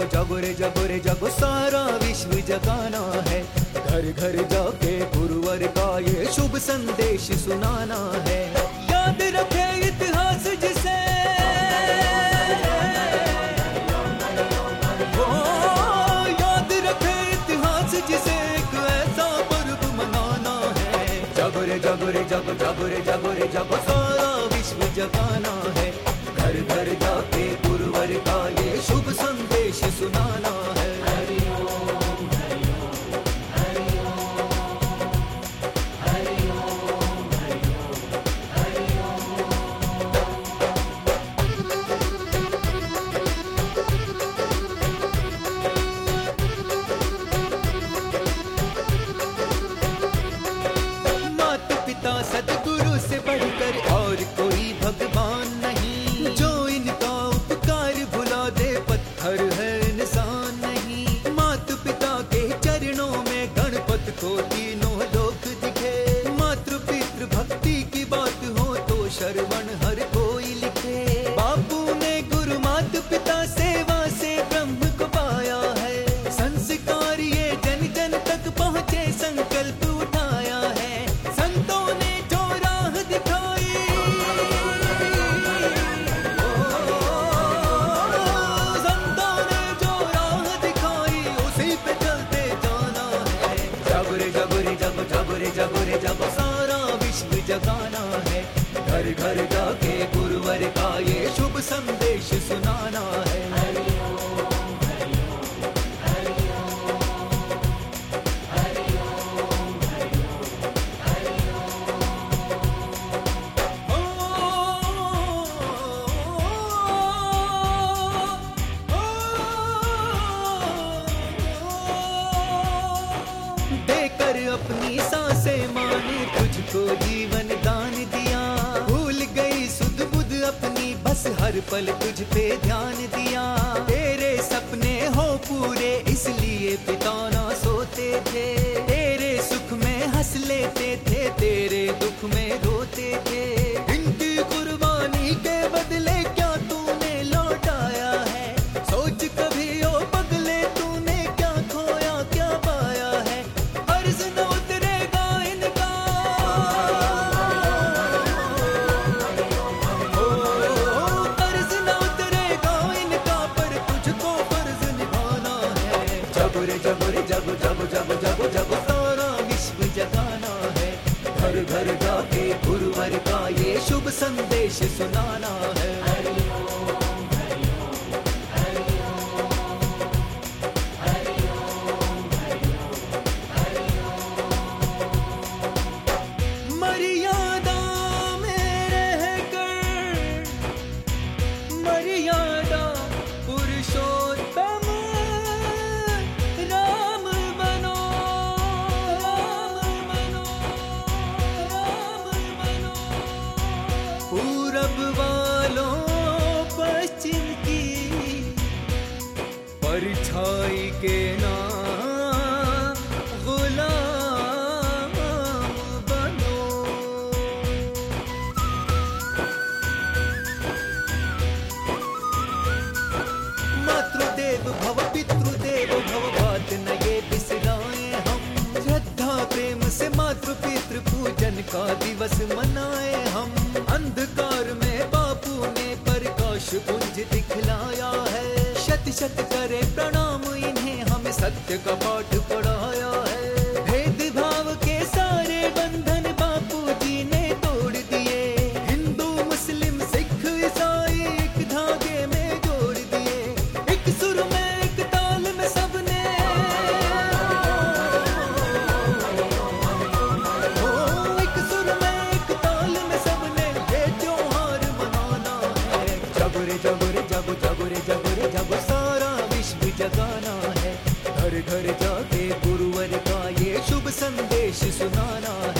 जगो जगो रे जगो रे जगो सारा विश्व जगाना है। घर घर जाके गुरुवर का ये शुभ संदेश सुनाना है। याद रखे इतिहास जिसे। ओ, याद रखे इतिहास जिसे एक ऐसा पर्व मनाना है। जगो रे जगो रे जगो जगो रे जगो रे जगो सारा विश्व जगाना है। घर घर जाके गुरुवर का ये शुभ सुनाना திருவண்ண घर जाके गुरुवर का ये शुभ संदेश सुनाना है। अपनी साँसें माने तुझको जीवन हर पल तुझ पे ध्यान दिया। तेरे सपने हो पूरे, इसलिए पिता ना सोते थे। तेरे सुख में हंस लेते थे, तेरे दुख में घर घर जाके गुरुवर का ये शुभ संदेश सुनाना है। मर्यादा में रहकर मर्यादा शत करे प्रणाम इन्हें। हमें सत्य का पाठ पढ़ाया। जगाना है। घर घर जाके गुरुवर का ये शुभ संदेश सुनाना है।